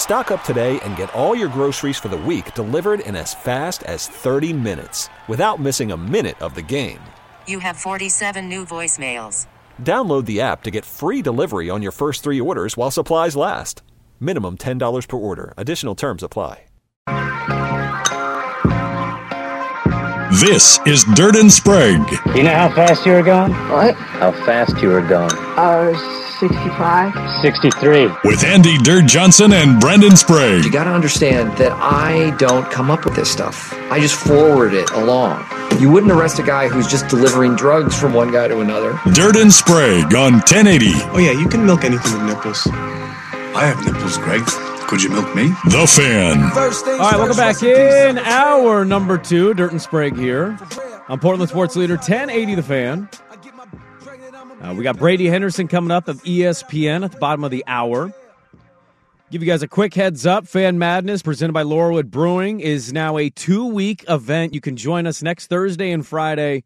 Stock up today and get all your groceries for the week delivered in as fast as 30 minutes without missing a minute of the game. You have 47 new voicemails. Download the app to get free delivery on your first three orders while supplies last. Minimum $10 per order. Additional terms apply. This is Dirt and Sprague. You know how fast you were going? What? How fast you were going? Uh, 65. 63. With Andy Dirt Johnson and Brendan Sprague. You gotta understand that I don't come up with this stuff. I just forward it along. You wouldn't arrest a guy who's just delivering drugs from one guy to another. Dirt and Sprague on 1080. Oh, yeah, you can milk anything with nipples. I have nipples, Greg. Could you milk me? The Fan. All right, welcome back in hour number two. Dirt and Sprague here on Portland Sports Leader 1080 The Fan. Uh, we got Brady Henderson coming up of ESPN at the bottom of the hour. Give you guys a quick heads up. Fan Madness, presented by Laurelwood Brewing, is now a two week event. You can join us next Thursday and Friday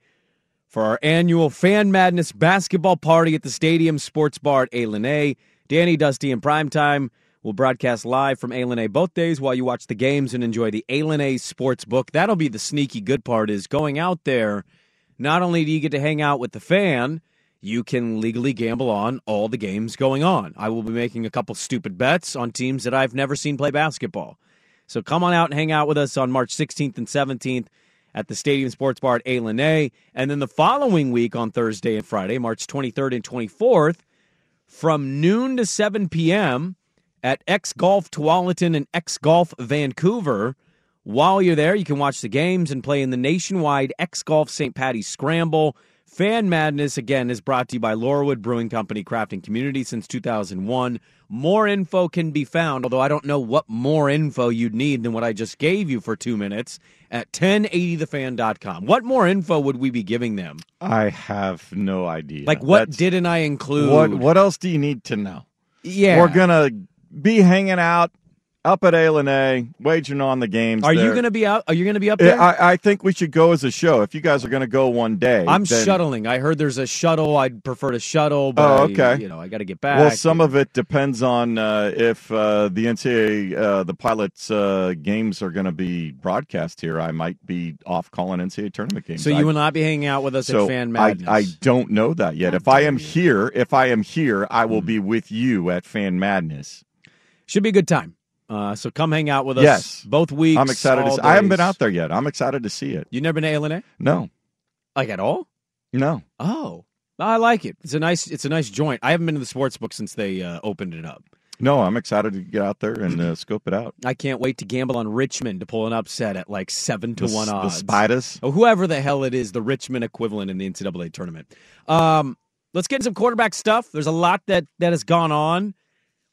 for our annual Fan Madness basketball party at the Stadium Sports Bar at A. Danny, Dusty, and Primetime will broadcast live from A. Both days while you watch the games and enjoy the. A. Sports Book. That'll be the sneaky good part is going out there. Not only do you get to hang out with the fan, you can legally gamble on all the games going on. I will be making a couple stupid bets on teams that I've never seen play basketball. So come on out and hang out with us on March 16th and 17th at the Stadium Sports Bar at A. A. And then the following week on Thursday and Friday, March 23rd and 24th, from noon to 7 p.m. at X Golf Tualatin and X Golf Vancouver. While you're there, you can watch the games and play in the nationwide X Golf St. Patty's Scramble. Fan Madness, again, is brought to you by Laurelwood Brewing Company, crafting community since 2001. More info can be found, although I don't know what more info you'd need than what I just gave you for two minutes at 1080thefan.com. What more info would we be giving them? I have no idea. Like, what That's- didn't I include? What What else do you need to know? Yeah. We're gonna be hanging out up at A, wagering on the games. Are you going to be out? Are you going to be up there? I, I think we should go as a show. If you guys are going to go one day, I'm then- shuttling. I heard there's a shuttle. I'd prefer to shuttle, but Oh, I- okay. you know, I got to get back. Well, some of it depends on uh, if uh, the NCAA, uh, the pilots' uh, games are going to be broadcast here. I might be off calling NCAA tournament games. so you I, will not be hanging out with us so at Fan Madness. I don't know that yet. If I am here, if I am here, I will be with you at Fan Madness. Should be a good time. Uh, so come hang out with us. Yes. both weeks. I'm excited. To see, I haven't been out there yet. I'm excited to see it. You never been to ilani? No, Like at all? no. Oh, I like it. It's a nice. It's a nice joint. I haven't been to the sports book since they uh, opened it up. No, I'm excited to get out there and uh, scope it out. I can't wait to gamble on Richmond to pull an upset at like seven to the, one odds. The spiders. or whoever the hell it is, the Richmond equivalent in the NCAA tournament. Um, let's get into some quarterback stuff. There's a lot that that has gone on.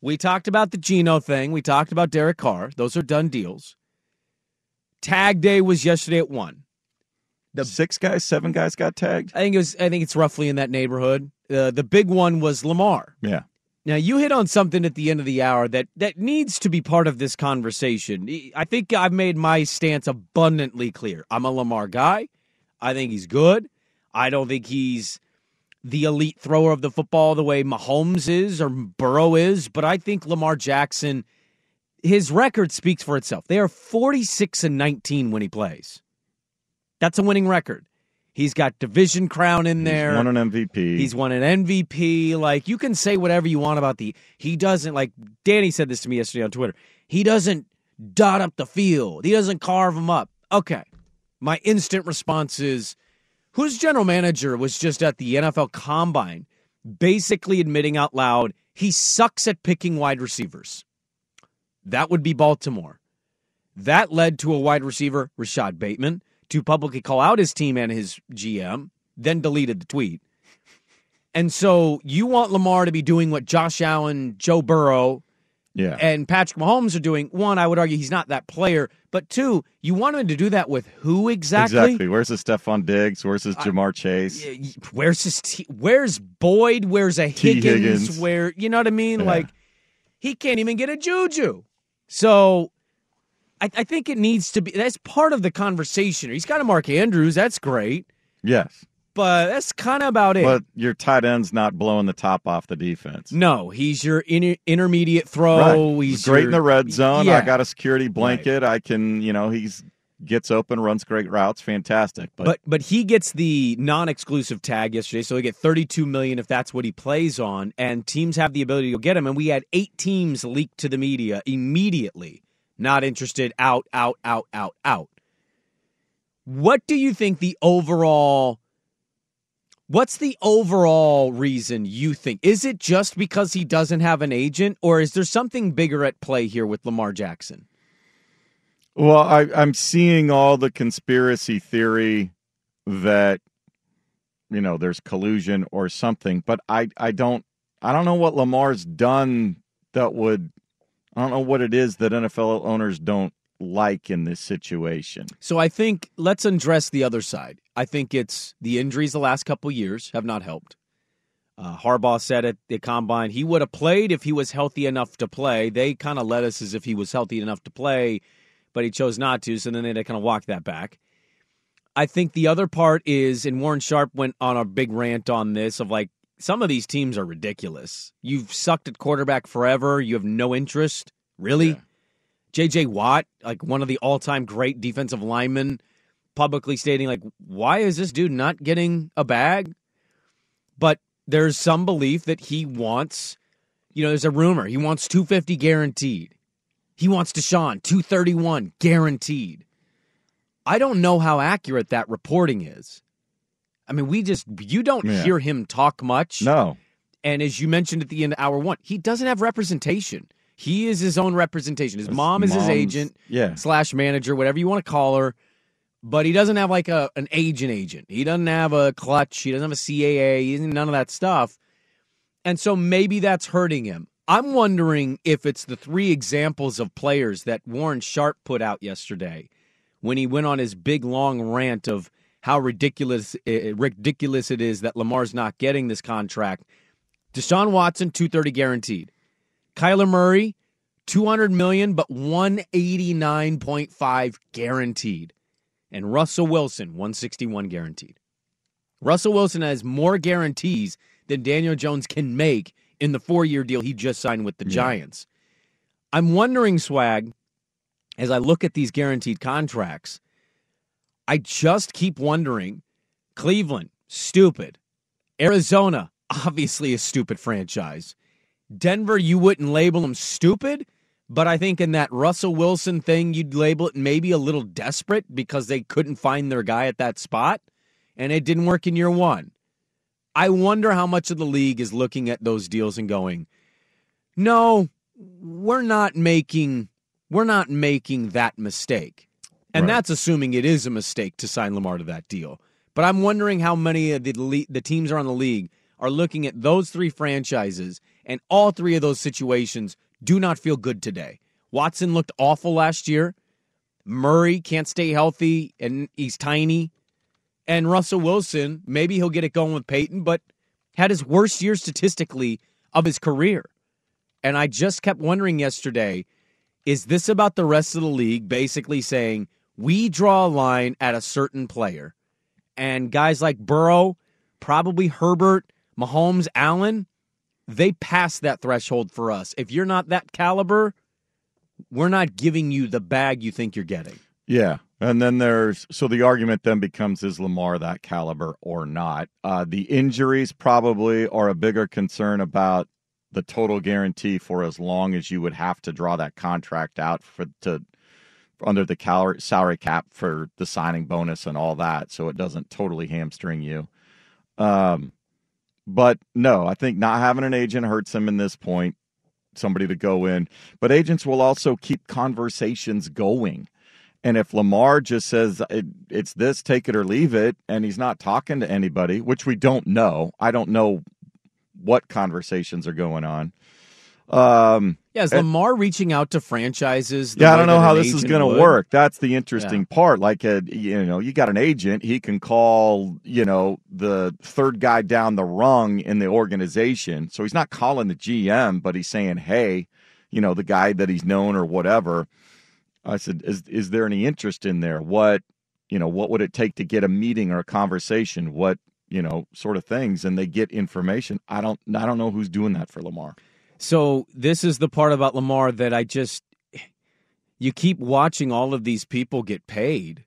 We talked about the Geno thing. We talked about Derek Carr. Those are done deals. Tag day was yesterday at one. The six guys, seven guys got tagged. I think it was. I think it's roughly in that neighborhood. Uh, the big one was Lamar. Yeah. Now you hit on something at the end of the hour that that needs to be part of this conversation. I think I've made my stance abundantly clear. I'm a Lamar guy. I think he's good. I don't think he's the elite thrower of the football the way Mahomes is or Burrow is, but I think Lamar Jackson his record speaks for itself. They are 46 and 19 when he plays. That's a winning record. He's got division crown in there. He's won an MVP. He's won an MVP. Like you can say whatever you want about the he doesn't like Danny said this to me yesterday on Twitter. He doesn't dot up the field. He doesn't carve them up. Okay. My instant response is whose general manager was just at the NFL combine basically admitting out loud he sucks at picking wide receivers. That would be Baltimore. That led to a wide receiver, Rashod Bateman, to publicly call out his team and his GM, then deleted the tweet. And so you want Lamar to be doing what Josh Allen, Joe Burrow, yeah. and Patrick Mahomes are doing. One, I would argue he's not that player, But two, you want him to do that with who exactly? Exactly. Where's his Stefon Diggs? Where's his Ja'Marr Chase? Where's his? T- where's Boyd? Where's a. Higgins? Higgins. Where you know what I mean? Yeah. Like he can't even get a juju. So I, I think it needs to be. That's part of the conversation. He's got a Mark Andrews. That's great, Yes. But that's kind of about it. But your tight end's not blowing the top off the defense. no, he's your inter- intermediate throw. Right. He's great your- in the red zone. Yeah. I got a security blanket. I can, you know, he's gets open, runs great routes, fantastic. But, But but he gets the non-exclusive tag yesterday, so he get 32 million if that's what he plays on, and teams have the ability to get him. And we had eight teams leaked to the media immediately, not interested, out, out, out, out, out. What do you think the overall? What's the overall reason you think? Is it just because he doesn't have an agent, or is there something bigger at play here with Lamar Jackson? well, I, I'm seeing all the conspiracy theory that you know there's collusion or something, but I I don't I don't know what Lamar's done that would I don't know what it is that NFL owners don't like in this situation. So I think let's undress the other side. I think it's the injuries the last couple years have not helped. Uh, Harbaugh said at the combine he would have played if he was healthy enough to play. They kind of led us as if he was healthy enough to play, but he chose not to. So then they had to kind of walk that back. I think the other part is, and Warren Sharp went on a big rant on this of like some of these teams are ridiculous. You've sucked at quarterback forever. You have no interest, really. J.J. Watt, like one of the all-time great defensive linemen, publicly stating like, "Why is this dude not getting a bag?" But there's some belief that he wants, you know, there's a rumor he wants 250 guaranteed. He wants Deshaun 231 guaranteed. I don't know how accurate that reporting is. I mean, we just you don't Yeah. hear him talk much. No. And as you mentioned at the end of hour one, he doesn't have representation. He is his own representation. His His mom is his agent yeah. slash manager, whatever you want to call her. But he doesn't have like a an agent agent. He doesn't have a Klutch. He doesn't have a CAA. He doesn't none of that stuff. And so maybe that's hurting him. I'm wondering if it's the three examples of players that Warren Sharp put out yesterday when he went on his big long rant of how ridiculous ridiculous it is that Lamar's not getting this contract. Deshaun Watson 230 guaranteed. Kyler Murray 200 million but 189.5 guaranteed. And Russell Wilson 161 guaranteed. Russell Wilson has more guarantees than Daniel Jones can make in the 4-year deal he just signed with the Giants. I'm wondering swag as I look at these guaranteed contracts, I just keep wondering Cleveland, stupid. Arizona, obviously a stupid franchise. Denver, you wouldn't label them stupid, but I think in that Russell Wilson thing, you'd label it maybe a little desperate because they couldn't find their guy at that spot, and it didn't work in year one. I wonder how much of the league is looking at those deals and going, no, we're not making we're not making that mistake. And Right. that's assuming it is a mistake to sign Lamar to that deal. But I'm wondering how many of the the teams around the league are looking at those three franchises and all three of those situations do not feel good today. Watson looked awful last year. Murray can't stay healthy and he's tiny. And Russell Wilson, maybe he'll get it going with Peyton, but had his worst year statistically of his career. And I just kept wondering yesterday is this about the rest of the league basically saying we draw a line at a certain player? And guys like Burrow, probably Herbert, Mahomes, Allen, they pass that threshold for us. If you're not that caliber, we're not giving you the bag you think you're getting. Yeah. And then there's so the argument then becomes is Lamar that caliber or not? Uh, the injuries probably are a bigger concern about the total guarantee for as long as you would have to draw that contract out for to under the salary cap for the signing bonus and all that, so it doesn't totally hamstring you. Um, but no, I think not having an agent hurts him in this point. Somebody to go in, but agents will also keep conversations going. And if Lamar just says it, it's this, take it or leave it, and he's not talking to anybody, which we don't know, I don't know what conversations are going on. Um, Yeah, is and- Lamar reaching out to franchises? yeah, I don't know how this is going to work. That's the interesting part. Like, a, you know, you got an agent. He can call, you know, the third guy down the rung in the organization. So he's not calling the GM, but he's saying, hey, you know, the guy that he's known or whatever. I said, is is there any interest in there? What, you know, what would it take to get a meeting or a conversation? What, you know, sort of things, and they get information. I don't, I don't know who's doing that for Lamar. So this is the part about Lamar that I just you keep watching all of these people get paid.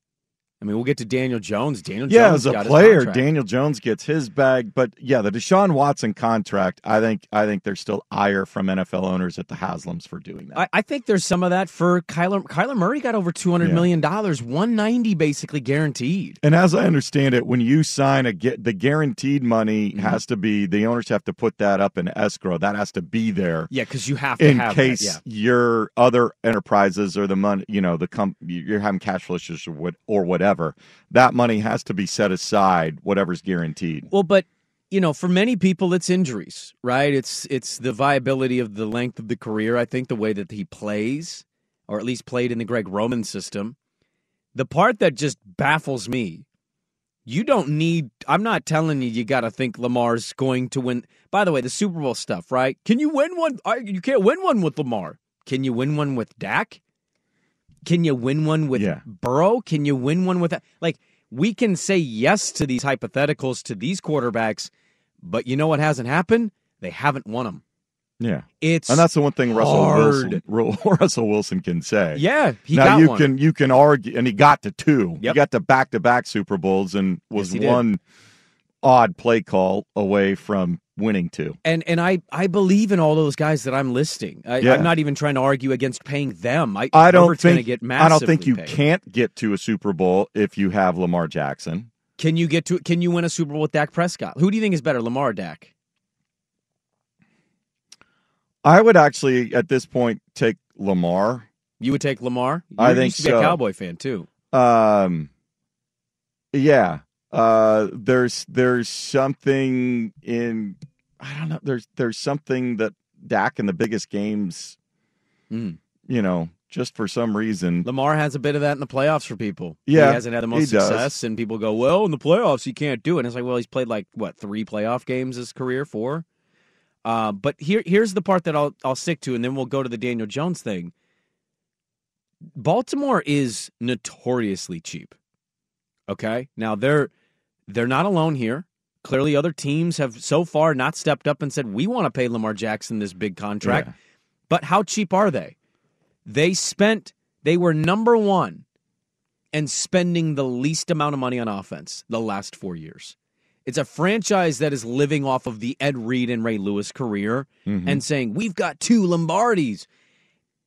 I mean, we'll get to Daniel Jones. Daniel Yeah, Jones as a player. Daniel Jones gets his bag, but yeah, the Deshaun Watson contract. I think I think there's still ire from NFL owners at the Haslams for doing that. I, I think there's some of that for Kyler. Kyler Murray got over two hundred Yeah. million dollars, one ninety basically guaranteed. and as I understand it, when you sign a get the guaranteed money Mm-hmm. has to be the owners have to put that up in escrow. That has to be there Yeah, because you have to in have case that. Yeah. your other enterprises or the money, you know, the com- you're having cash flow issues or, what, or whatever. That money has to be set aside, whatever's guaranteed. Well, but you know, for many people, it's injuries, right? It's it's the viability of the length of the career. I think the way that he plays, or at least played in the Greg Roman system, the part that just baffles me. You don't need. I'm not telling you. You got to think Lamar's going to win. By the way, the Super Bowl stuff, right? Can you win one? You can't win one with Lamar. Can you win one with Dak? Can you win one with Yeah. Burrow? Can you win one with that? Like we can say yes to these hypotheticals to these quarterbacks, but you know what hasn't happened? They haven't won them. Yeah. It's And that's the one thing Russell hard. Wilson Russell Wilson can say. Yeah, he now you one. can you can argue, and he got to two. He got to back to back Super Bowls, and was Yes, one odd play call away from winning two. and and I I believe in all those guys that I'm listing. I, Yeah. I'm not even trying to argue against paying them. I, I don't think get I don't think you paid. can't get to a Super Bowl if you have Lamar Jackson. Can you get to? Can you win a Super Bowl with Dak Prescott? Who do you think is better, Lamar or Dak? I would actually at this point take Lamar. You would take Lamar. You I think used to be so. a Cowboy fan too. Um, yeah. Uh, there's there's something in I don't know. There's there's something that Dak in the biggest games, Mm. you know, just for some reason. Lamar has a bit of that in the playoffs for people. Yeah, he hasn't had the most he does. success, and people go, "Well, in the playoffs, he can't do it." And it's like, well, he's played like what three playoff games his career, four. Uh, but here, here's the part that I'll I'll stick to, and then we'll go to the Daniel Jones thing. Baltimore is notoriously cheap. Okay, now they're they're not alone here. Clearly, other teams have so far not stepped up and said we want to pay Lamar Jackson this big contract. Yeah. But how cheap are they? They spent, they were number one and spending the least amount of money on offense the last four years. It's a franchise that is living off of the Ed Reed and Ray Lewis career Mm-hmm. and saying, we've got two Lombardis.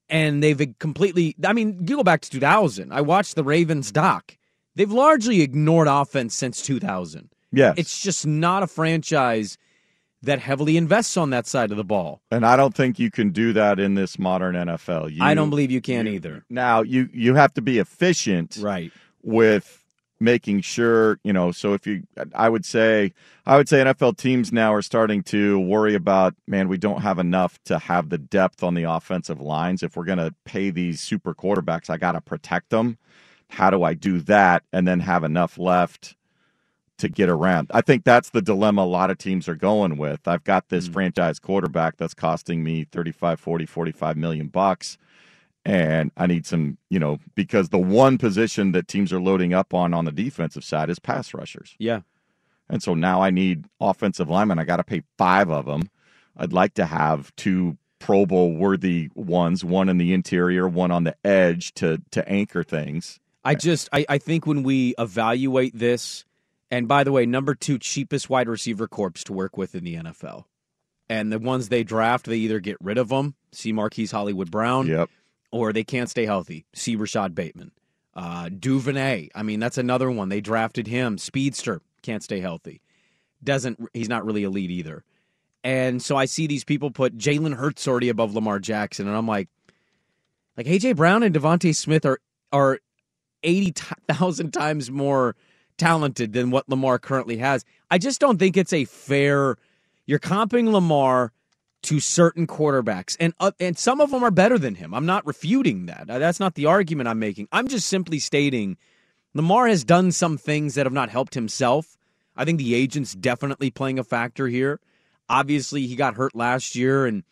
And they've completely, I mean, you go back to 2000. I watched the Ravens doc. They've largely ignored offense since 2000. Yes. It's just not a franchise that heavily invests on that side of the ball. and I don't think you can do that in this modern NFL. You, I don't believe you can you- either. Now you you have to be efficient Right. with making sure you know so if you i would say i would say nfl teams now are starting to worry about man we don't have enough to have the depth on the offensive lines if we're going to pay these super quarterbacks i got to protect them how do i do that and then have enough left to get around i think that's the dilemma a lot of teams are going with i've got this mm. franchise quarterback that's costing me 35 40 45 million bucks and I need some, you know, because the one position that teams are loading up on on the defensive side is pass rushers. Yeah. And so now I need offensive linemen. I got to pay five of them. I'd like to have two Pro Bowl worthy ones, one in the interior, one on the edge to to anchor things. I just I, I think when we evaluate this, and by the way, number two cheapest wide receiver corps to work with in the NFL, and the ones they draft, they either get rid of them, see Marquise Hollywood Brown, Yep. or they can't stay healthy, see Rashod Bateman, uh, Duvernay. I mean, that's another one. They drafted him, speedster, can't stay healthy, doesn't he's not really elite either, and so I see these people put Jalen Hurts already above Lamar Jackson, and I'm like, like AJ Brown and DeVonta Smith are are eighty thousand times more talented than what Lamar currently has. I just don't think it's a fair. You're comping Lamar to certain quarterbacks, and uh, and some of them are better than him. I'm not refuting that. Uh, That's not the argument I'm making. I'm just simply stating Lamar has done some things that have not helped himself. I think the agent's definitely playing a factor here. Obviously, he got hurt last year, and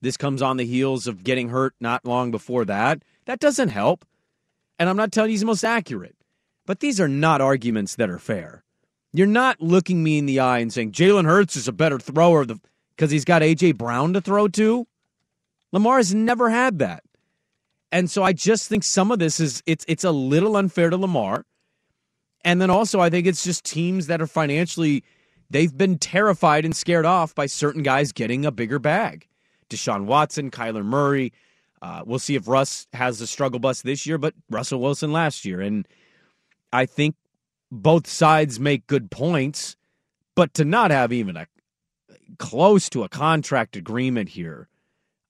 this comes on the heels of getting hurt not long before that. That doesn't help. And I'm not telling you he's the most accurate, but these are not arguments that are fair. You're not looking me in the eye and saying Jalen Hurts is a better thrower because he's got A.J. Brown to throw to. Lamar has never had that. And so I just think some of this is it's it's a little unfair to Lamar. And then also I think it's just teams that are financially they've been terrified and scared off by certain guys getting a bigger bag. Deshaun Watson, Kyler Murray. Uh, we'll see if Russ has a struggle bus this year, but Russell Wilson last year. And I think both sides make good points, but to not have even a close to a contract agreement here,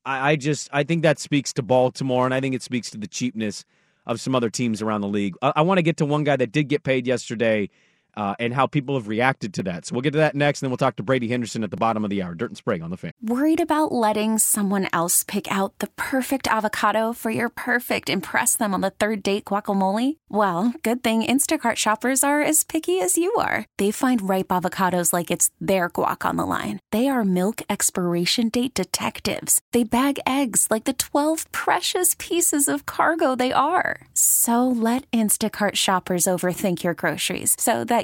I, I just I think that speaks to Baltimore, and I think it speaks to the cheapness of some other teams around the league. I, I want to get to one guy that did get paid yesterday uh, and how people have reacted to that. So we'll get to that next, and then we'll talk to Brady Henderson at the bottom of the hour. Dirt and Sprague on the fan. Worried about letting someone else pick out the perfect avocado for your perfect impress them on the third date guacamole? Well, good thing Instacart shoppers are as picky as you are. They find ripe avocados like it's their guac on the line. They are milk expiration date detectives. They bag eggs like the 12 precious pieces of cargo they are. So let Instacart shoppers overthink your groceries so that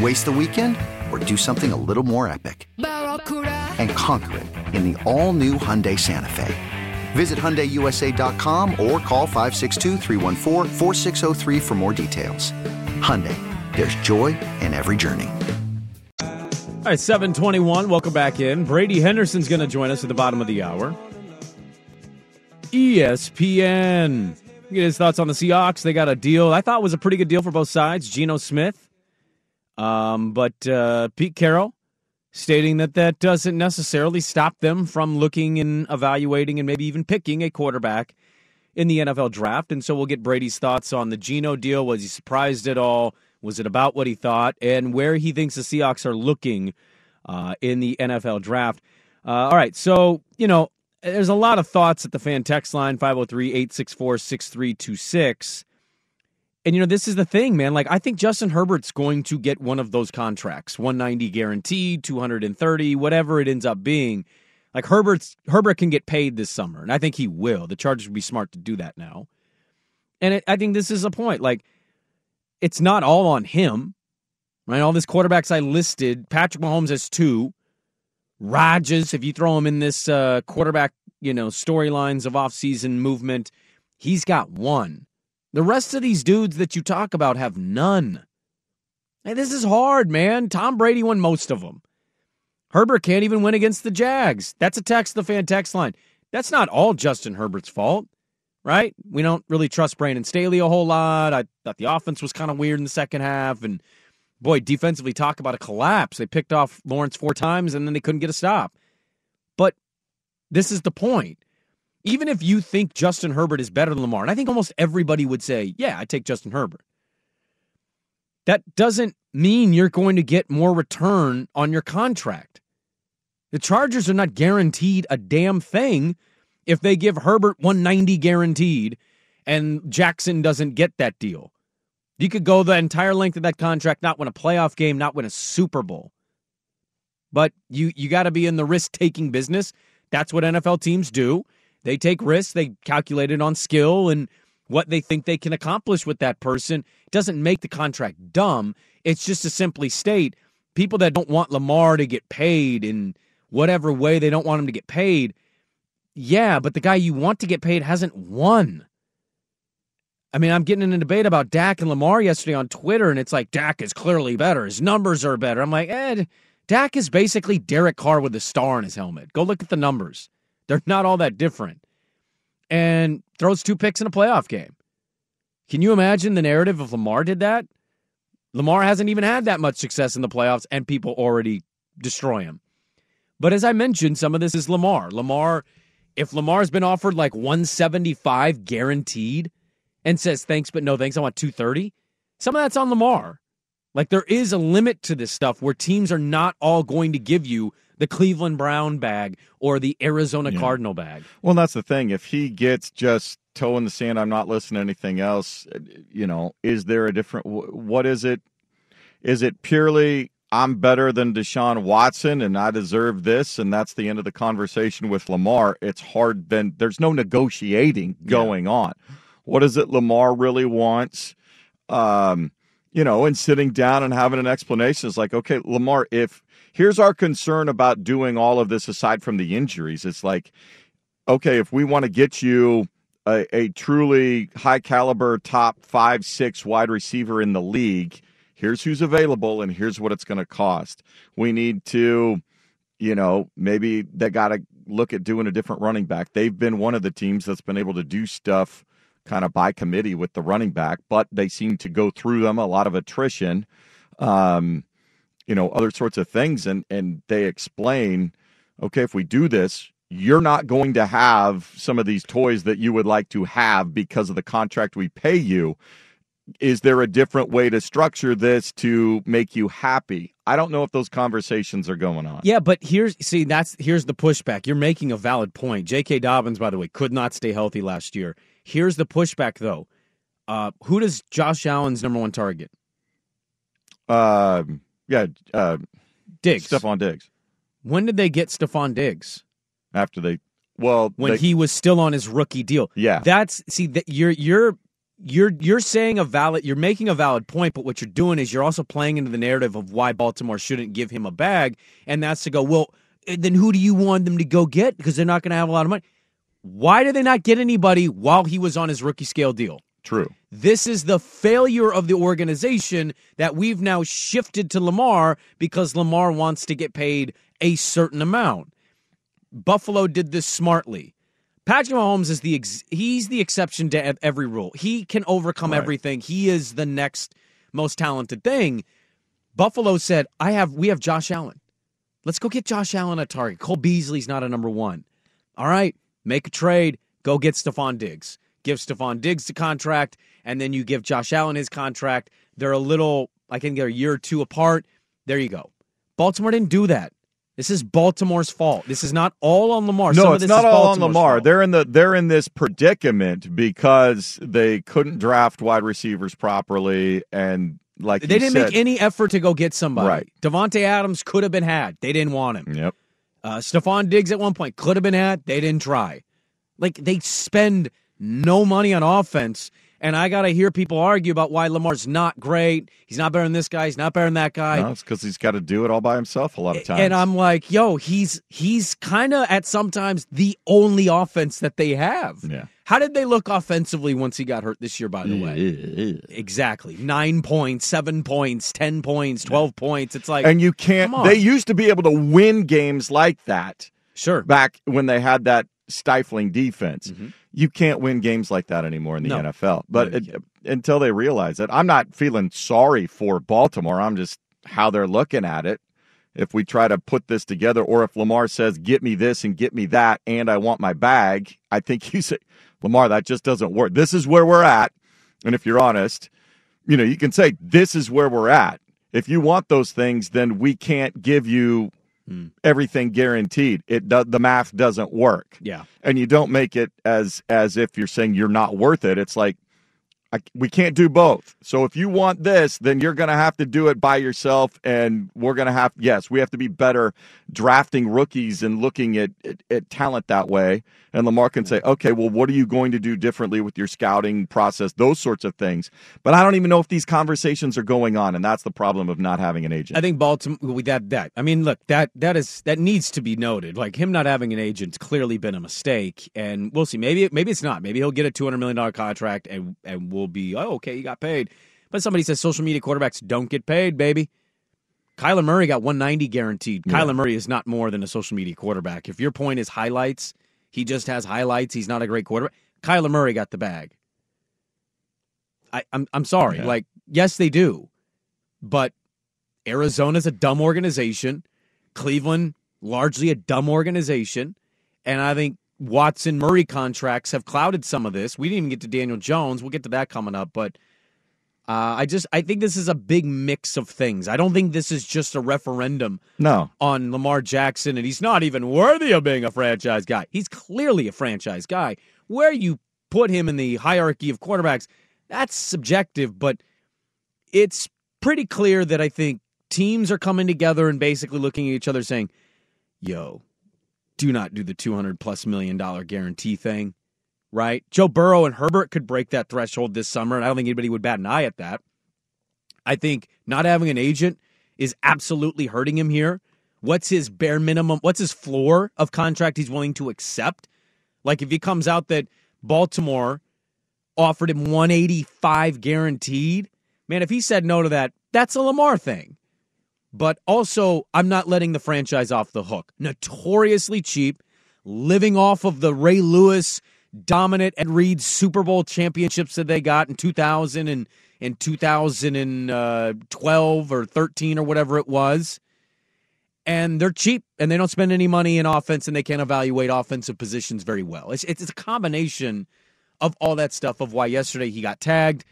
Waste the weekend or do something a little more epic? And conquer it in the all new Hyundai Santa Fe. Visit HyundaiUSA.com or call 562 for more details. Hyundai, there's joy in every journey. All right, 721. Welcome back in. Brady Henderson's going to join us at the bottom of the hour. ESPN. Get his thoughts on the Seahawks. They got a deal I thought was a pretty good deal for both sides. Geno Smith. Um, but uh, Pete Carroll stating that that doesn't necessarily stop them from looking and evaluating and maybe even picking a quarterback in the NFL draft. And so we'll get Brady's thoughts on the Geno deal. Was he surprised at all? Was it about what he thought? And where he thinks the Seahawks are looking uh, in the NFL draft. Uh, all right. So, you know, there's a lot of thoughts at the fan text line 503 864 6326. And, you know, this is the thing, man. Like, I think Justin Herbert's going to get one of those contracts 190 guaranteed, 230, whatever it ends up being. Like, Herbert's, Herbert can get paid this summer, and I think he will. The Chargers would be smart to do that now. And it, I think this is a point. Like, it's not all on him, right? All these quarterbacks I listed, Patrick Mahomes has two. Rodgers, if you throw him in this uh, quarterback, you know, storylines of offseason movement, he's got one. The rest of these dudes that you talk about have none. Hey, this is hard, man. Tom Brady won most of them. Herbert can't even win against the Jags. That's a text the fan text line. That's not all Justin Herbert's fault, right? We don't really trust Brandon Staley a whole lot. I thought the offense was kind of weird in the second half. And boy, defensively, talk about a collapse. They picked off Lawrence four times and then they couldn't get a stop. But this is the point. Even if you think Justin Herbert is better than Lamar, and I think almost everybody would say, yeah, I take Justin Herbert. That doesn't mean you're going to get more return on your contract. The Chargers are not guaranteed a damn thing if they give Herbert 190 guaranteed and Jackson doesn't get that deal. You could go the entire length of that contract, not win a playoff game, not win a Super Bowl. But you you got to be in the risk taking business. That's what NFL teams do. They take risks. They calculate it on skill and what they think they can accomplish with that person. It doesn't make the contract dumb. It's just to simply state people that don't want Lamar to get paid in whatever way they don't want him to get paid. Yeah, but the guy you want to get paid hasn't won. I mean, I'm getting in a debate about Dak and Lamar yesterday on Twitter, and it's like Dak is clearly better. His numbers are better. I'm like, Ed, Dak is basically Derek Carr with a star on his helmet. Go look at the numbers. They're not all that different. And throws two picks in a playoff game. Can you imagine the narrative if Lamar did that? Lamar hasn't even had that much success in the playoffs, and people already destroy him. But as I mentioned, some of this is Lamar. Lamar, if Lamar's been offered like 175 guaranteed and says thanks, but no thanks, I want 230, some of that's on Lamar. Like there is a limit to this stuff where teams are not all going to give you the Cleveland Brown bag or the Arizona yeah. Cardinal bag. Well, that's the thing. If he gets just toe in the sand, I'm not listening to anything else. You know, is there a different? What is it? Is it purely I'm better than Deshaun Watson and I deserve this, and that's the end of the conversation with Lamar? It's hard. Then there's no negotiating going yeah. on. What is it Lamar really wants? Um, you know, and sitting down and having an explanation is like, okay, Lamar, if here's our concern about doing all of this aside from the injuries, it's like, okay, if we want to get you a, a truly high caliber top five, six wide receiver in the league, here's who's available and here's what it's going to cost. We need to, you know, maybe they got to look at doing a different running back. They've been one of the teams that's been able to do stuff kind of by committee with the running back, but they seem to go through them a lot of attrition, um, you know, other sorts of things, and and they explain, okay, if we do this, you're not going to have some of these toys that you would like to have because of the contract we pay you. Is there a different way to structure this to make you happy? I don't know if those conversations are going on. Yeah, but here's see that's here's the pushback. You're making a valid point. J.K. Dobbins, by the way, could not stay healthy last year. Here's the pushback, though. Uh, who does Josh Allen's number one target? Uh, yeah, uh, Diggs. Stefon Diggs. When did they get Stefon Diggs? After they, well, when they, he was still on his rookie deal. Yeah, that's see that you're you're you're you're saying a valid you're making a valid point, but what you're doing is you're also playing into the narrative of why Baltimore shouldn't give him a bag, and that's to go well. Then who do you want them to go get? Because they're not going to have a lot of money. Why did they not get anybody while he was on his rookie scale deal? True. This is the failure of the organization that we've now shifted to Lamar because Lamar wants to get paid a certain amount. Buffalo did this smartly. Patrick Mahomes is the ex- he's the exception to every rule. He can overcome right. everything. He is the next most talented thing. Buffalo said, "I have we have Josh Allen. Let's go get Josh Allen a target. Cole Beasley's not a number 1. All right, make a trade, go get Stefon Diggs. Give Stefon Diggs the contract, and then you give Josh Allen his contract. They're a little, I think they're a year or two apart. There you go. Baltimore didn't do that. This is Baltimore's fault. This is not all on Lamar. No, it's not all on Lamar. Fault. They're in the they're in this predicament because they couldn't draft wide receivers properly, and like they didn't said, make any effort to go get somebody. Right. Davante Adams could have been had. They didn't want him. Yep. Uh, Stefon Diggs at one point could have been at. They didn't try. Like they spend no money on offense. And I got to hear people argue about why Lamar's not great. He's not better than this guy. He's not better than that guy. No, it's because he's got to do it all by himself a lot of times. And I'm like, yo, he's he's kind of at sometimes the only offense that they have. Yeah. How did they look offensively once he got hurt this year? By the way, exactly nine points, seven points, ten points, twelve points. It's like, and you can't. They used to be able to win games like that. Sure. Back when they had that stifling defense. Mm-hmm. You can't win games like that anymore in the no. NFL. But no, it, until they realize it, I'm not feeling sorry for Baltimore. I'm just how they're looking at it. if we try to put this together, or if Lamar says, "Get me this and get me that," and I want my bag, I think you say, Lamar, that just doesn't work. This is where we're at, and if you're honest, you know, you can say, "This is where we're at." If you want those things, then we can't give you Mm. everything guaranteed. It does the math doesn't work. Yeah. And you don't make it as as if you're saying you're not worth it. It's like I, we can't do both. So if you want this, then you're going to have to do it by yourself and we're going to have yes, we have to be better drafting rookies and looking at, at at talent that way. And Lamar can say, "Okay, well what are you going to do differently with your scouting process?" Those sorts of things. But I don't even know if these conversations are going on and that's the problem of not having an agent. I think Baltimore with that that I mean, look that that is that needs to be noted. Like him not having an agent's clearly been a mistake, and we'll see. Maybe maybe it's not. Maybe he'll get a two hundred million dollar contract, and and we'll be oh okay, you got paid. But somebody says social media quarterbacks don't get paid, baby. Kyler Murray got one ninety guaranteed. Yeah. Kyler Murray is not more than a social media quarterback. If your point is highlights, he just has highlights. He's not a great quarterback. Kyler Murray got the bag. I, I'm I'm sorry. Yeah. Like yes, they do, but Arizona's a dumb organization. Cleveland, largely a dumb organization. And I think Watson Murray contracts have clouded some of this. We didn't even get to Daniel Jones. We'll get to that coming up. But uh, I just I think this is a big mix of things. I don't think this is just a referendum no. on Lamar Jackson, and he's not even worthy of being a franchise guy. He's clearly a franchise guy. Where you put him in the hierarchy of quarterbacks, that's subjective, but it's pretty clear that I think teams are coming together and basically looking at each other saying, yo, do not do the 200 plus million dollar guarantee thing, right? Joe Burrow and Herbert could break that threshold this summer, and I don't think anybody would bat an eye at that. I think not having an agent is absolutely hurting him here. What's his bare minimum? What's his floor of contract he's willing to accept? Like if he comes out that Baltimore offered him 185 guaranteed, man, if he said no to that, that's a Lamar thing. But also, I'm not letting the franchise off the hook. Notoriously cheap, living off of the Ray Lewis dominant Ed Reed Super Bowl championships that they got in 2000 and in 2012 uh, or 13 or whatever it was. And they're cheap and they don't spend any money in offense and they can't evaluate offensive positions very well. It's, it's a combination of all that stuff of why yesterday he got tagged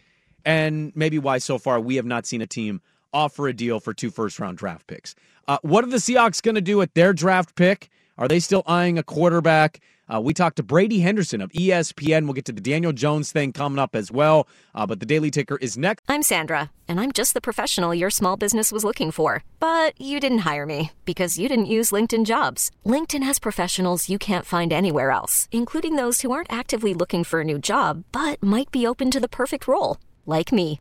and maybe why so far we have not seen a team offer a deal for two first round draft picks. Uh, what are the Seahawks going to do with their draft pick? Are they still eyeing a quarterback? Uh, we talked to Brady Henderson of ESPN. We'll get to the Daniel Jones thing coming up as well. Uh, but the Daily Ticker is next. I'm Sandra, and I'm just the professional your small business was looking for. But you didn't hire me because you didn't use LinkedIn jobs. LinkedIn has professionals you can't find anywhere else, including those who aren't actively looking for a new job but might be open to the perfect role, like me.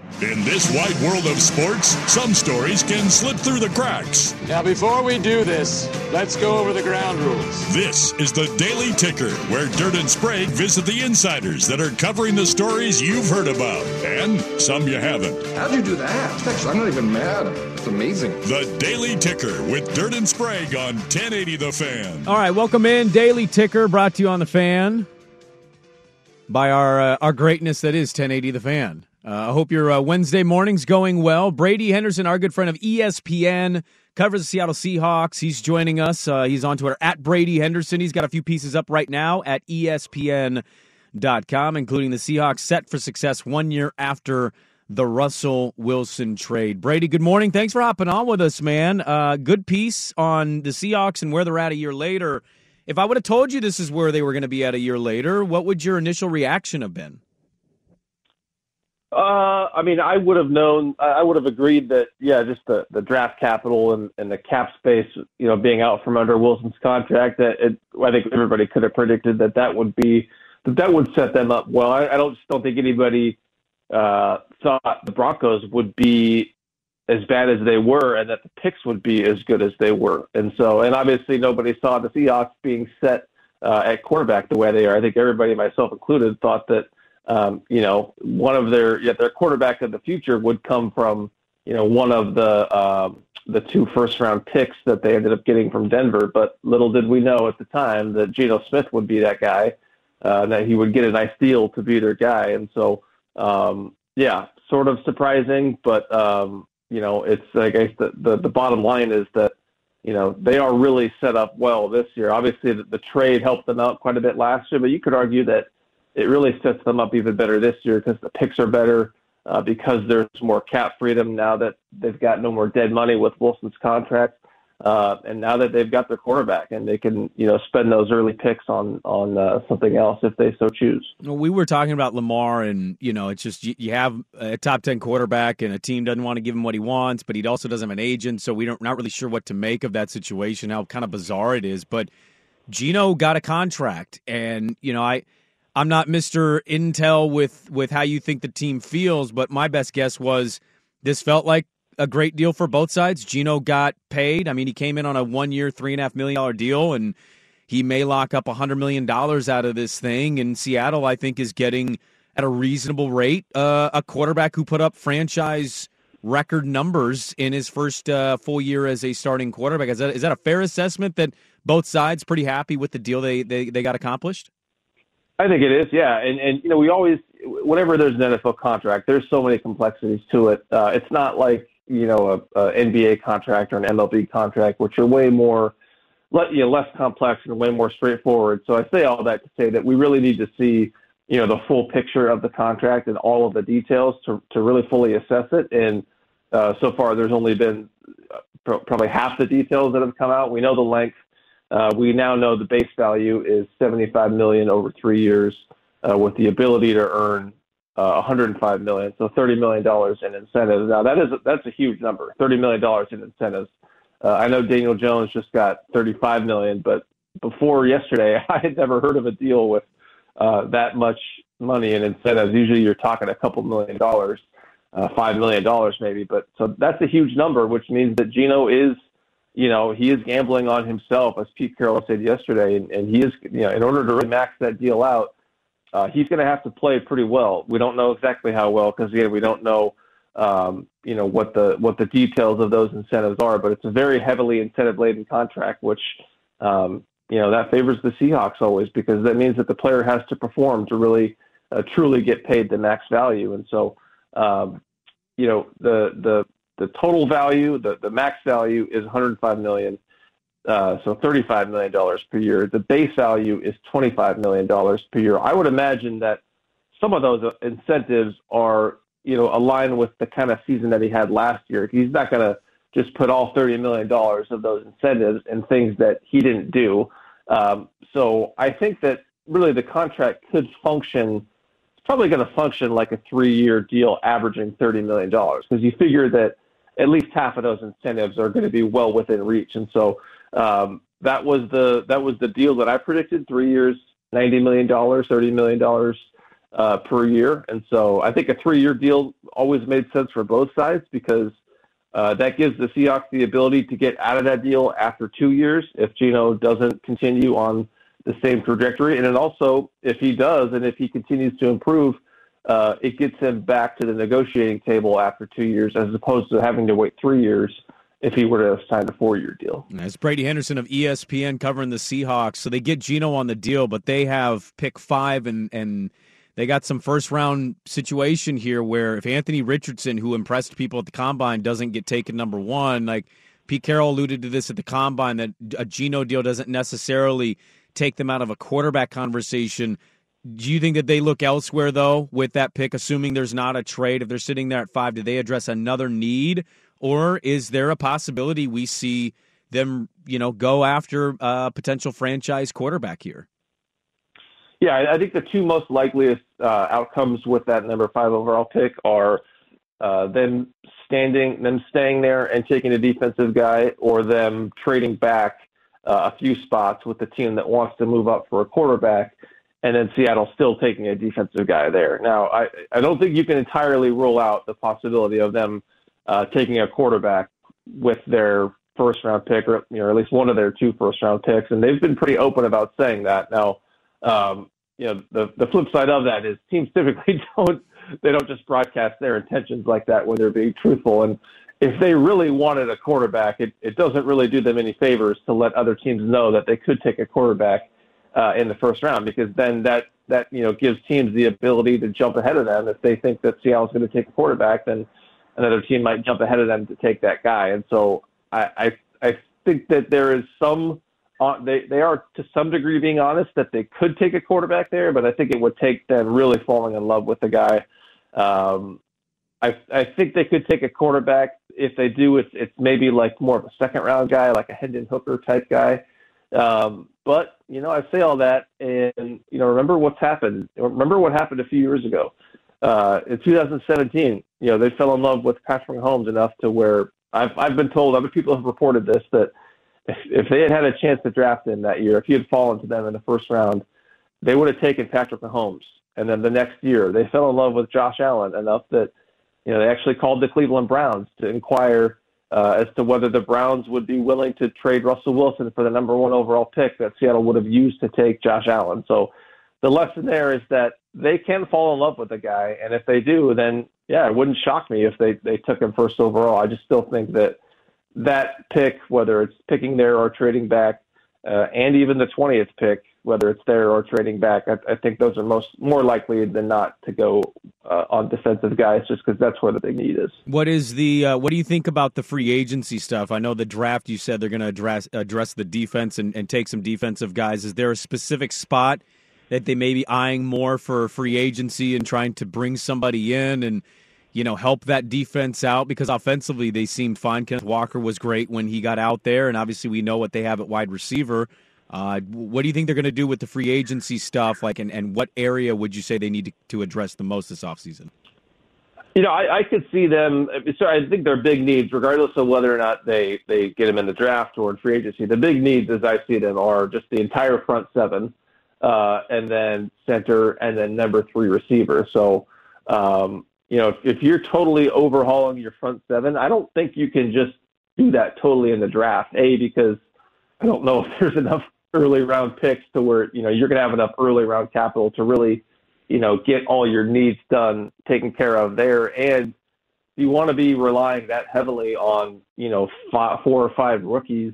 In this wide world of sports, some stories can slip through the cracks. Now, before we do this, let's go over the ground rules. This is the Daily Ticker, where Dirt and Sprague visit the insiders that are covering the stories you've heard about and some you haven't. How'd you do that? Actually, I'm not even mad. It's amazing. The Daily Ticker with Dirt and Sprague on 1080 The Fan. All right, welcome in. Daily Ticker brought to you on the fan by our uh, our greatness that is 1080 The Fan. Uh, I hope your uh, Wednesday morning's going well. Brady Henderson, our good friend of ESPN, covers the Seattle Seahawks. He's joining us. Uh, he's on Twitter at Brady Henderson. He's got a few pieces up right now at ESPN.com, including the Seahawks set for success one year after the Russell Wilson trade. Brady, good morning. Thanks for hopping on with us, man. Uh, good piece on the Seahawks and where they're at a year later. If I would have told you this is where they were going to be at a year later, what would your initial reaction have been? Uh, I mean, I would have known. I would have agreed that, yeah, just the, the draft capital and, and the cap space, you know, being out from under Wilson's contract. That it, I think everybody could have predicted that that would be that that would set them up well. I, I don't just don't think anybody uh, thought the Broncos would be as bad as they were, and that the picks would be as good as they were. And so, and obviously, nobody saw the Seahawks being set uh, at quarterback the way they are. I think everybody, myself included, thought that um, you know, one of their yet their quarterback of the future would come from you know one of the um, the two first round picks that they ended up getting from Denver. But little did we know at the time that Geno Smith would be that guy, uh, that he would get a nice deal to be their guy. And so, um, yeah, sort of surprising, but um, you know, it's I guess the, the the bottom line is that you know they are really set up well this year. Obviously, the, the trade helped them out quite a bit last year, but you could argue that it really sets them up even better this year because the picks are better, uh, because there's more cap freedom now that they've got no more dead money with Wilson's contract, uh, and now that they've got their quarterback and they can you know spend those early picks on on uh, something else if they so choose. Well, we were talking about Lamar, and you know it's just you, have a top ten quarterback, and a team doesn't want to give him what he wants, but he also doesn't have an agent, so we don't not really sure what to make of that situation. How kind of bizarre it is, but Geno got a contract, and you know I I'm not Mr. Intel with with how you think the team feels, but my best guess was this felt like a great deal for both sides. Geno got paid. I mean, he came in on a one year, three and a half million dollar deal, and he may lock up a hundred million dollars out of this thing. And Seattle, I think, is getting at a reasonable rate uh, a quarterback who put up franchise record numbers in his first uh, full year as a starting quarterback. Is that is that a fair assessment that both sides pretty happy with the deal they they, they got accomplished? I think it is, yeah. And and you know, we always whenever there's an NFL contract, there's so many complexities to it. Uh, it's not like you know a, a NBA contract or an MLB contract, which are way more, let you know, less complex and way more straightforward. So I say all that to say that we really need to see you know the full picture of the contract and all of the details to to really fully assess it. And uh, so far, there's only been uh, probably half the details that have come out. We know the length uh, we now know the base value is 75 million over three years, uh, with the ability to earn uh, 105 million, so 30 million dollars in incentives. Now that is that's a huge number, 30 million dollars in incentives. Uh, I know Daniel Jones just got 35 million, but before yesterday, I had never heard of a deal with uh, that much money in incentives. Usually, you're talking a couple million dollars, uh, five million dollars maybe. But so that's a huge number, which means that Geno is you know, he is gambling on himself, as Pete Carroll said yesterday, and, and he is, you know, in order to really max that deal out, uh, he's going to have to play pretty well. We don't know exactly how well because again, we don't know, um, you know, what the what the details of those incentives are. But it's a very heavily incentive laden contract, which, um, you know, that favors the Seahawks always because that means that the player has to perform to really uh, truly get paid the max value. And so, um, you know, the the the total value, the, the max value is 105 million, uh, so 35 million dollars per year. The base value is 25 million dollars per year. I would imagine that some of those incentives are, you know, aligned with the kind of season that he had last year. He's not going to just put all 30 million dollars of those incentives in things that he didn't do. Um, so I think that really the contract could function. It's probably going to function like a three-year deal, averaging 30 million dollars, because you figure that at least half of those incentives are going to be well within reach. And so um, that was the that was the deal that I predicted: three years, ninety million dollars, thirty million dollars uh, per year. And so I think a three-year deal always made sense for both sides because uh, that gives the Seahawks the ability to get out of that deal after two years if Geno doesn't continue on the same trajectory, and then also if he does, and if he continues to improve uh, it gets him back to the negotiating table after two years, as opposed to having to wait three years if he were to signed a four-year deal. That's Brady Henderson of ESPN covering the Seahawks. So they get Geno on the deal, but they have pick five, and and they got some first-round situation here where if Anthony Richardson, who impressed people at the combine, doesn't get taken number one, like Pete Carroll alluded to this at the combine, that a Geno deal doesn't necessarily take them out of a quarterback conversation do you think that they look elsewhere though with that pick, assuming there's not a trade? If they're sitting there at five, do they address another need, or is there a possibility we see them, you know, go after a potential franchise quarterback here? Yeah, I- think the two most likeliest uh, outcomes with that number five overall pick are uh, them standing, them staying there and taking a defensive guy, or them trading back uh, a few spots with the team that wants to move up for a quarterback, and then Seattle still taking a defensive guy there. Now, I I don't think you can entirely rule out the possibility of them uh, taking a quarterback with their first round pick, or you know, at least one of their two first round picks, and they've been pretty open about saying that. Now, um, you know, the the flip side of that is teams typically don't they don't just broadcast their intentions like that when they're being truthful. And if they really wanted a quarterback, it, it doesn't really do them any favors to let other teams know that they could take a quarterback uh, in the first round because then that that you know gives teams the ability to jump ahead of them if they think that Seattle's going to take a quarterback, then another team might jump ahead of them to take that guy. And so I I, I think that there is some uh, they they are to some degree being honest that they could take a quarterback there, but I think it would take them really falling in love with the guy. Um, I I think they could take a quarterback. If they do, it's it's maybe like more of a second round guy, like a Hendon Hooker type guy. Um, but you know, I say all that, and you know, remember what's happened. Remember what happened a few years ago. Uh, in 2017, you know, they fell in love with Patrick Mahomes enough to where I've I've been told other people have reported this that if, if they had had a chance to draft him that year, if he had fallen to them in the first round, they would have taken Patrick Mahomes. And then the next year, they fell in love with Josh Allen enough that you know they actually called the Cleveland Browns to inquire uh, as to whether the Browns would be willing to trade Russell Wilson for the number one overall pick that Seattle would have used to take Josh Allen. So the lesson there is that they can fall in love with a guy, and if they do, then yeah, it wouldn't shock me if they they took him first overall. I just still think that that pick, whether it's picking there or trading back, uh, and even the 20th pick, whether it's there or trading back, I, I think those are most more likely than not to go uh, on defensive guys, just because that's where the big need is. What is the uh, what do you think about the free agency stuff? I know the draft. You said they're going to address address the defense and, and take some defensive guys. Is there a specific spot that they may be eyeing more for free agency and trying to bring somebody in and you know, help that defense out because offensively they seemed fine. Kenneth Walker was great when he got out there, and obviously we know what they have at wide receiver. Uh, what do you think they're going to do with the free agency stuff? Like, and, and what area would you say they need to, to address the most this offseason? You know, I, I could see them. So I think their big needs, regardless of whether or not they they get them in the draft or in free agency, the big needs, as I see them, are just the entire front seven, uh, and then center, and then number three receiver. So, um, you know, if, if you're totally overhauling your front seven, I don't think you can just do that totally in the draft. A because I don't know if there's enough early round picks to where you know you're going to have enough early round capital to really you know get all your needs done taken care of there. And you want to be relying that heavily on you know five, four or five rookies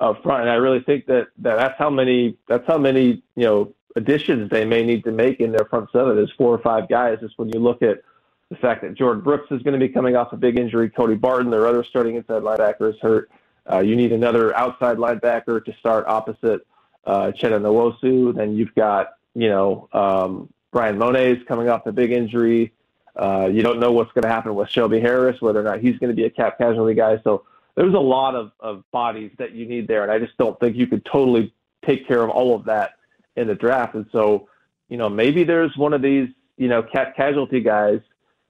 up front. And I really think that, that that's how many that's how many you know additions they may need to make in their front seven is four or five guys. Just when you look at the fact that Jordyn Brooks is going to be coming off a big injury Cody Barton their other starting inside linebacker is hurt. Uh, you need another outside linebacker to start opposite uh, Uchenna Nwosu. Then you've got, you know, um, Bryan Mone coming off a big injury. Uh, you don't know what's going to happen with Shelby Harris, whether or not he's going to be a cap casualty guy. So there's a lot of, of bodies that you need there, and I just don't think you could totally take care of all of that in the draft. And so, you know, maybe there's one of these, you know, cap casualty guys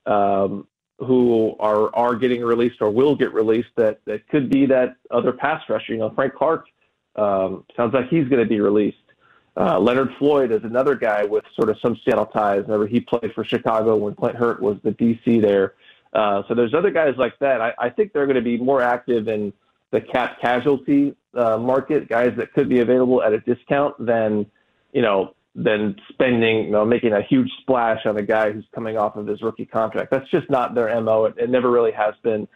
um, who are are getting released or will get released that that could be that other pass rusher. You know, Frank Clark um, sounds like he's going to be released. Uh, Leonard Floyd is another guy with sort of some Seattle ties. Remember, he played for Chicago when Clint Hurtt was the DC there. Uh, so there's other guys like that. I, I think they're going to be more active in the cap casualty uh, market, guys that could be available at a discount than, you know, than spending, you know, making a huge splash on a guy who's coming off of his rookie contract. That's just not their MO. It, it never really has been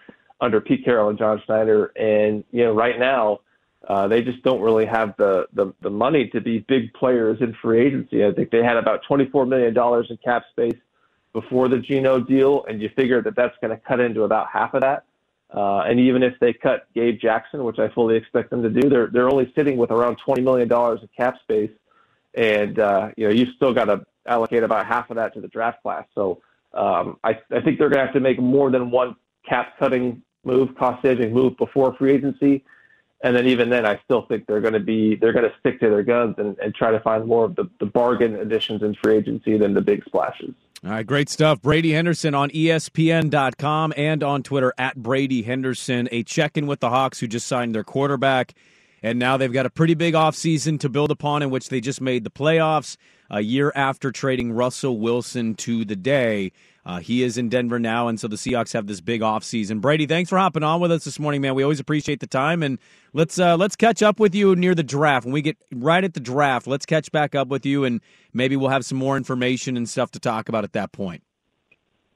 under Pete Carroll and John Schneider. And, you know, right now, uh, they just don't really have the, the, the money to be big players in free agency. I think they had about $24 million in cap space before the Geno deal, and you figure that that's going to cut into about half of that. Uh, and even if they cut Gabe Jackson, which I fully expect them to do, they're they're only sitting with around twenty million dollars in cap space and uh, you know you've still got to allocate about half of that to the draft class. So um, I, I think they're going to have to make more than one cap cutting move, cost saving move before free agency. And then even then, I still think they're going to be they're going to stick to their guns and, and try to find more of the, the bargain additions in free agency than the big splashes. All right, great stuff. Brady Henderson on ESPN.com and on Twitter at Brady Henderson. A check in with the Hawks who just signed their quarterback. And now they've got a pretty big offseason to build upon in which they just made the playoffs a year after trading Russell Wilson to the day. Uh, he is in Denver now, and so the Seahawks have this big offseason. Brady, thanks for hopping on with us this morning, man. We always appreciate the time, and let's uh, let's catch up with you near the draft. When we get right at the draft, let's catch back up with you, and maybe we'll have some more information and stuff to talk about at that point.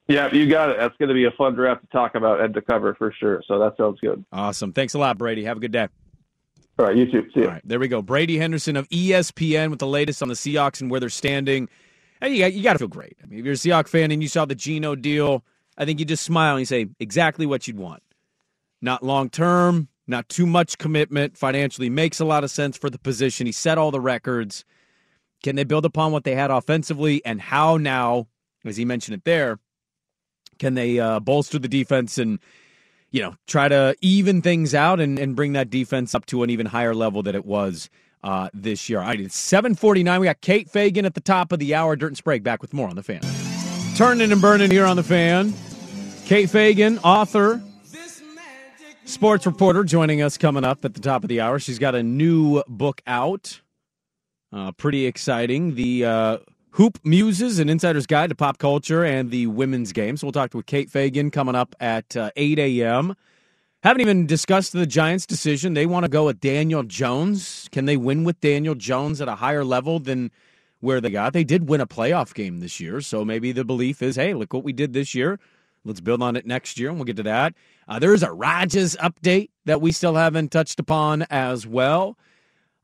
Yeah, you got it. That's going to be a fun draft to talk about and to cover for sure. So that sounds good. Awesome. Thanks a lot, Brady. Have a good day. All right, you too. See you. All right, there we go. Brady Henderson of ESPN with the latest on the Seahawks and where they're standing. And you got, you got to feel great. I mean, if you're a Seahawks fan and you saw the Geno deal, I think you just smile and you say exactly what you'd want. Not long term, not too much commitment. Financially makes a lot of sense for the position. He set all the records. Can they build upon what they had offensively? And how now, as he mentioned it there, can they uh, bolster the defense and you know try to even things out and, and bring that defense up to an even higher level that it was uh, this year. All right, it's 749. We got Kate Fagan at the top of the hour. Dirt and Sprague back with more on the fan. Turning and burning here on the fan. Kate Fagan, author, sports reporter, joining us coming up at the top of the hour. She's got a new book out. Uh, pretty exciting. The uh, Hoop Muses, an insider's guide to pop culture and the women's game. So we'll talk to Kate Fagan coming up at uh, 8 a.m. Haven't even discussed the Giants' decision. They want to go with Daniel Jones. Can they win with Daniel Jones at a higher level than where they got? They did win a playoff game this year, so maybe the belief is, hey, look what we did this year. Let's build on it next year, and we'll get to that. Uh, there is a Rajas update that we still haven't touched upon as well.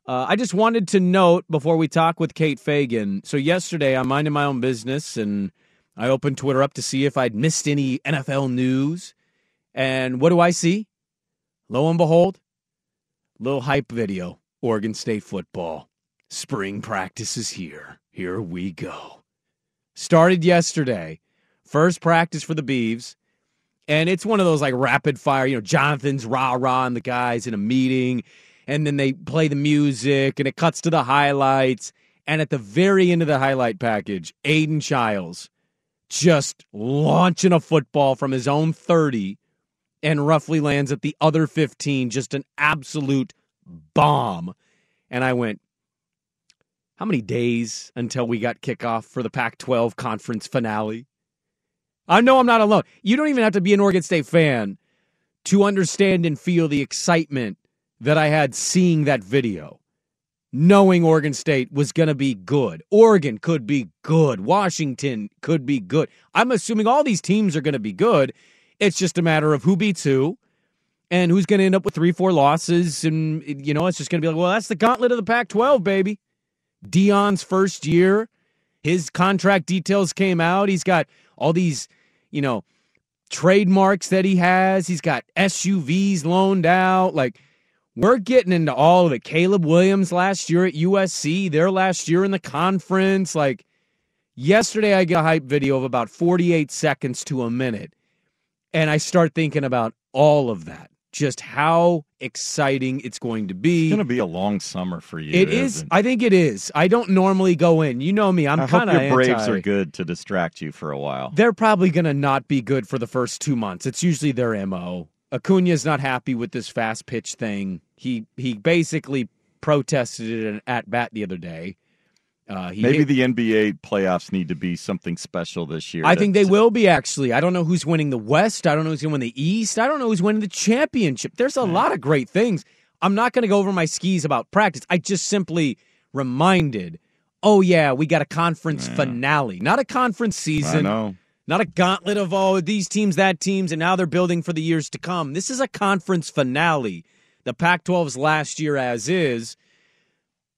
Uh, I just wanted to note before we talk with Kate Fagan. So yesterday, I'm minding my own business, and I opened Twitter up to see if I'd missed any NFL news. And what do I see? Lo and behold, little hype video. Oregon State football. Spring practice is here. Here we go. Started yesterday. First practice for the Beavs. And it's one of those like rapid fire, you know, Jonathan's rah rah and the guys in a meeting. And then they play the music and it cuts to the highlights. And at the very end of the highlight package, Aiden Childs just launching a football from his own 30 and roughly lands at the other 15, just an absolute bomb. And I went, how many days until we got kickoff for the Pac 12 conference finale? I know I'm not alone. You don't even have to be an Oregon State fan to understand and feel the excitement that I had seeing that video, knowing Oregon State was going to be good. Oregon could be good. Washington could be good. I'm assuming all these teams are going to be good. It's just a matter of who beats who and who's going to end up with three, four losses. And, you know, it's just going to be like, well, that's the gauntlet of the Pac 12, baby. Deion's first year, his contract details came out. He's got all these, you know, trademarks that he has. He's got SUVs loaned out. Like, we're getting into all of it. Caleb Williams last year at USC, their last year in the conference. Like, yesterday, I got a hype video of about 48 seconds to a minute. And I start thinking about all of that just how exciting it's going to be. It's going to be a long summer for you. It is. I think it is. I don't normally go in. You know me. I'm kind of your Braves anti. are good to distract you for a while. They're probably going to not be good for the first two months. It's usually their mo. Acuna's not happy with this fast pitch thing. He he basically protested it at bat the other day. Uh, he Maybe hit- the NBA playoffs need to be something special this year. I think they will be actually. I don't know who's winning the West. I don't know who's going to win the East. I don't know who's winning the championship. There's a lot of great things. I'm not going to go over my skis about practice. I just simply reminded, oh yeah, we got a conference finale, not a conference season. I know. Not a gauntlet of oh these teams, that teams, and now they're building for the years to come. This is a conference finale. The Pac-12's last year as is,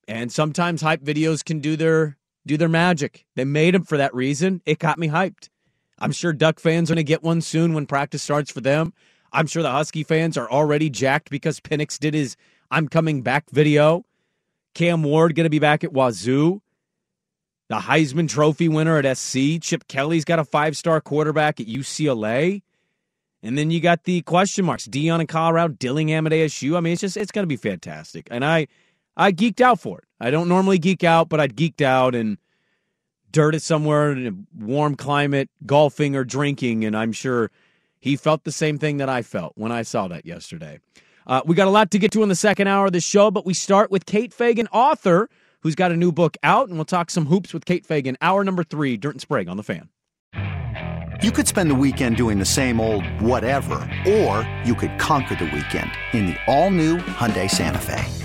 and sometimes hype videos can do their do their magic. They made them for that reason. It got me hyped. I'm sure Duck fans are going to get one soon when practice starts for them. I'm sure the Husky fans are already jacked because Penix did his "I'm coming back" video. Cam Ward going to be back at Wazoo. The Heisman Trophy winner at SC, Chip Kelly's got a five star quarterback at UCLA. And then you got the question marks: Deion in Colorado, Dillingham at ASU. I mean, it's just it's going to be fantastic. And I I geeked out for it. I don't normally geek out, but I geeked out and dirt it somewhere in a warm climate, golfing or drinking, and I'm sure he felt the same thing that I felt when I saw that yesterday. Uh, we got a lot to get to in the second hour of the show, but we start with Kate Fagan, author, who's got a new book out, and we'll talk some hoops with Kate Fagan. Hour number three, Dirt and Sprague on the fan. You could spend the weekend doing the same old whatever, or you could conquer the weekend in the all-new Hyundai Santa Fe.